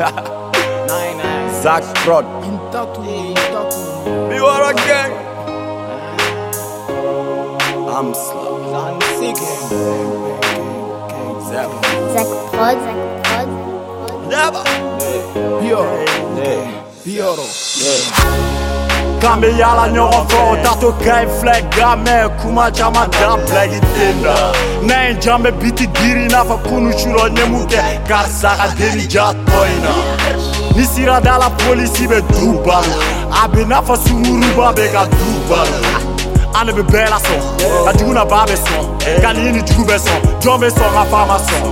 Zack Prod. Intatu, intatu. You are a gang. I'm slow. Zap. Zack Prod, Zack Prod. Never. Pioro, Yeah. Pioro. Kambe yala ɲɔgɔn fɛ o tato ka ɲi filɛ kuma caman da bilagi den na ye biti giri i n'a fɔ kunu surɔ ɲemu kɛ karisa ka deli ja tɔ in ni sira da la polisi bɛ du balo a bɛ n'a fɔ sunguruba bɛ ka du balo an de bɛ bɛɛ la sɔn na ba bɛ sɔn ka nin ni jugu bɛ sɔn jɔn bɛ sɔn ka fa ma sɔn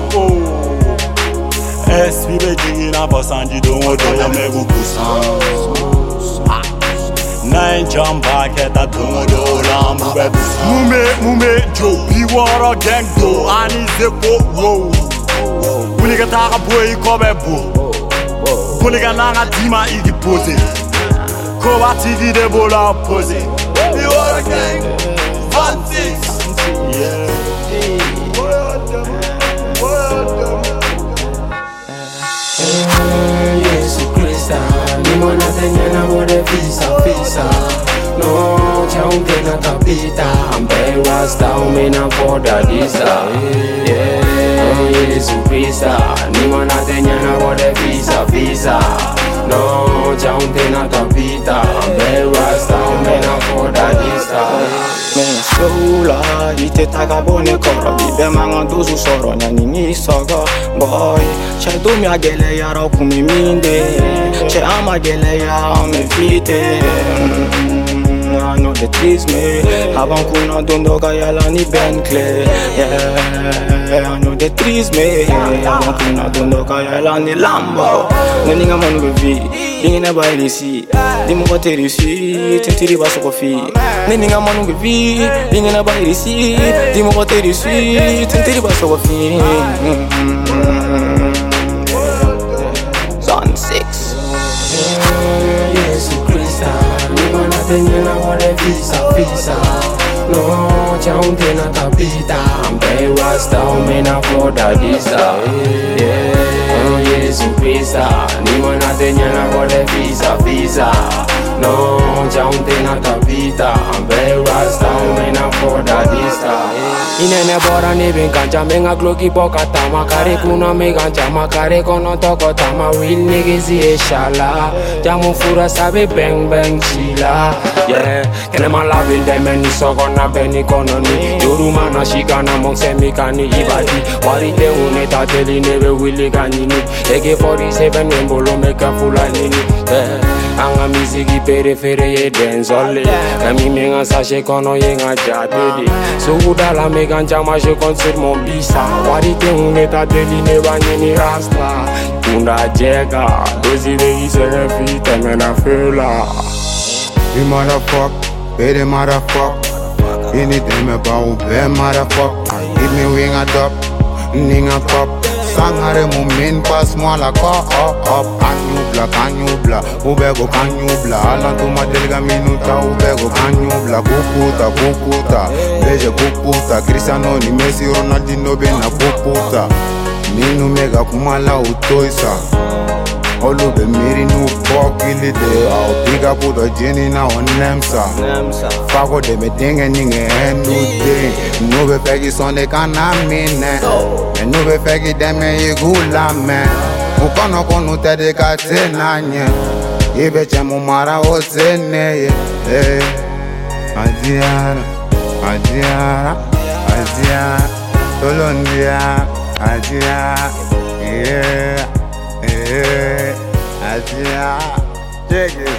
ɛspi bɛ jigin i n'a fɔ sanji don o don ya mɛ busan an b'u bɛɛ busan mun bɛ mun bɛ jo bi wɔɔrɔ gɛng do ani zeko wo. Wuli ka taa ka bɔ i kɔ bɛ bo. Boli ka n'an ka d'i ma i k'i pose. Koba tigi de b'o la pose. Wɔɔrɔ gɛng one yeah. Chaunge na tapita Ambe rasta umena koda disa Yeah Yesu Krista Nimona tenyana bode fisa fisa No chaunge na tapita Ambe rasta umena koda disa. Men sola ite taga bone kɔrɔ bi bɛɛ man ka dusu sɔrɔ ɲani ni sɔgɔ boy cɛ don min a gɛlɛyara kun mi min de cɛ an ma gɛlɛya an bɛ fite I know the trees me Haban kuna don dɔ ka yala ni Bentley. Yeah, I know the trees me. Haban kuna don dɔ ka yala ni Lambo. Ne ni ka manu bɛ vi Dingi ne ba irisi Di mɔgɔ tɛ irisi Tintiri ba sɔgɔ fi Ne ni ka manu bɛ vi Dingi ba irisi Di mɔgɔ tɛ irisi Tintiri ba sɔgɔ fi bode fisa fisa No chaunge na tapita Ambe rasta umena koda disa Yeah oh, Yesu Krista Nimona tenyana bode fisa fisa No chaunge na tapita. Ambe rasta umena koda disa Inene bora ni bin kancha menga gloki boka tama. Kare kuna me kancha makare kono toko tama. Real niggas yeah shala. Jamu fura sabe bang bang chila. Yeah kene ma la bin dem ni soko na beni kono ni. Yoru mana shika na mong semi kani ibadi. Wari te une ta teli nebe wili kanini AK47 wembolo meka fula nini yeah. Anga miziki perifere ye denzole kami menga sashe kono ye nga jadede sukudala meka njama je sur mon bisa wari te une ta teli ne banyini rasta. Kunda jega dozi begi sege fite mena fela. We motherfuck, baby motherfuck. Anything about bad motherfuck. Give me wing a dop, ninga pop. Sangare mu min pas moi la ko up up. Kanyubla kanyubla, ubego kanyubla. Alan tu madelga minuta, ubego kanyubla. Kukuta kukuta, beje kukuta. Cristiano ni Messi, Ronaldinho bena kukuta. Ninu mega kumala utoisa. Olu be miri nu pokili de au. Piga puto jini na onemsa Fako de me dinge ninge enu de. Nu be fegi sonde kana mine. Me nu be fegi deme igula me. Ukono konu tede ka tena nye Ibe chemu mara o tene ye. Eh, Adiara, adiara, adiara Tolondia, adiara Yeah, yeah, Check it